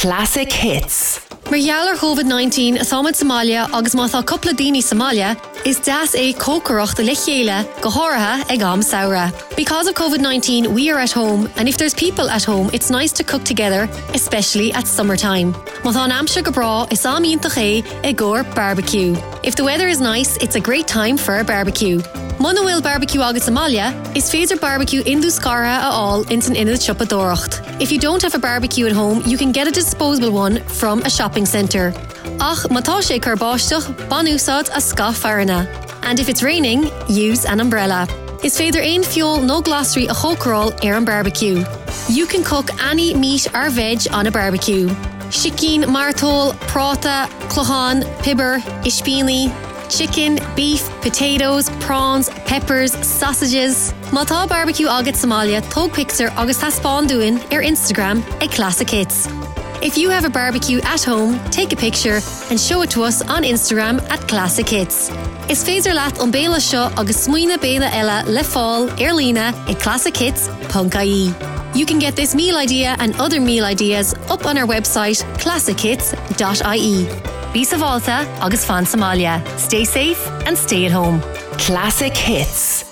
Classic hits. Margheallar COVID-19 a táid sa mbaile agus daoine sa mbaile is é cócaracht le chéile go háirithe ag am saora. Because of COVID-19, we are at home, and if there's people at home, it's nice to cook together, especially at summertime. Má tá amse go bra is amíonnta ché ag ggóir barbecue. If the weather is nice, it's a great time for a barbecue. Bhfuil barbecue agat sa mbaile is féidir barbecue indú scara a all intan inad chupadóracht. If you don't have a barbecue at home, you can get a disposable one from a shopping centre. Ach mátá sé banúsad a sca farna. And if it's raining, use an umbrella. Is féidir ein fuel no glossary a chocorol ar an barbecue. You can cook any meat or veg on a barbecue. Chicken, martol, prata, clohan, pibber, ispini, chicken, beef, potatoes, prawns, peppers, sausages. Mátá barbecue agat sa mbaile tóg picture agus tá spáúin ar Instagram ag Classic Hits. If you have a barbecue at home, take a picture and show it to us on Instagram at Classic Hits. Is féidir leat an béle seo agus smuoine béle eile le fáil ar lína ag classichits.caí. You can get this meal idea and other meal ideas up on our website classichits.ie. Bí sa bháilta agus fan sa mbaile. Stay safe and stay at home. Classic hits.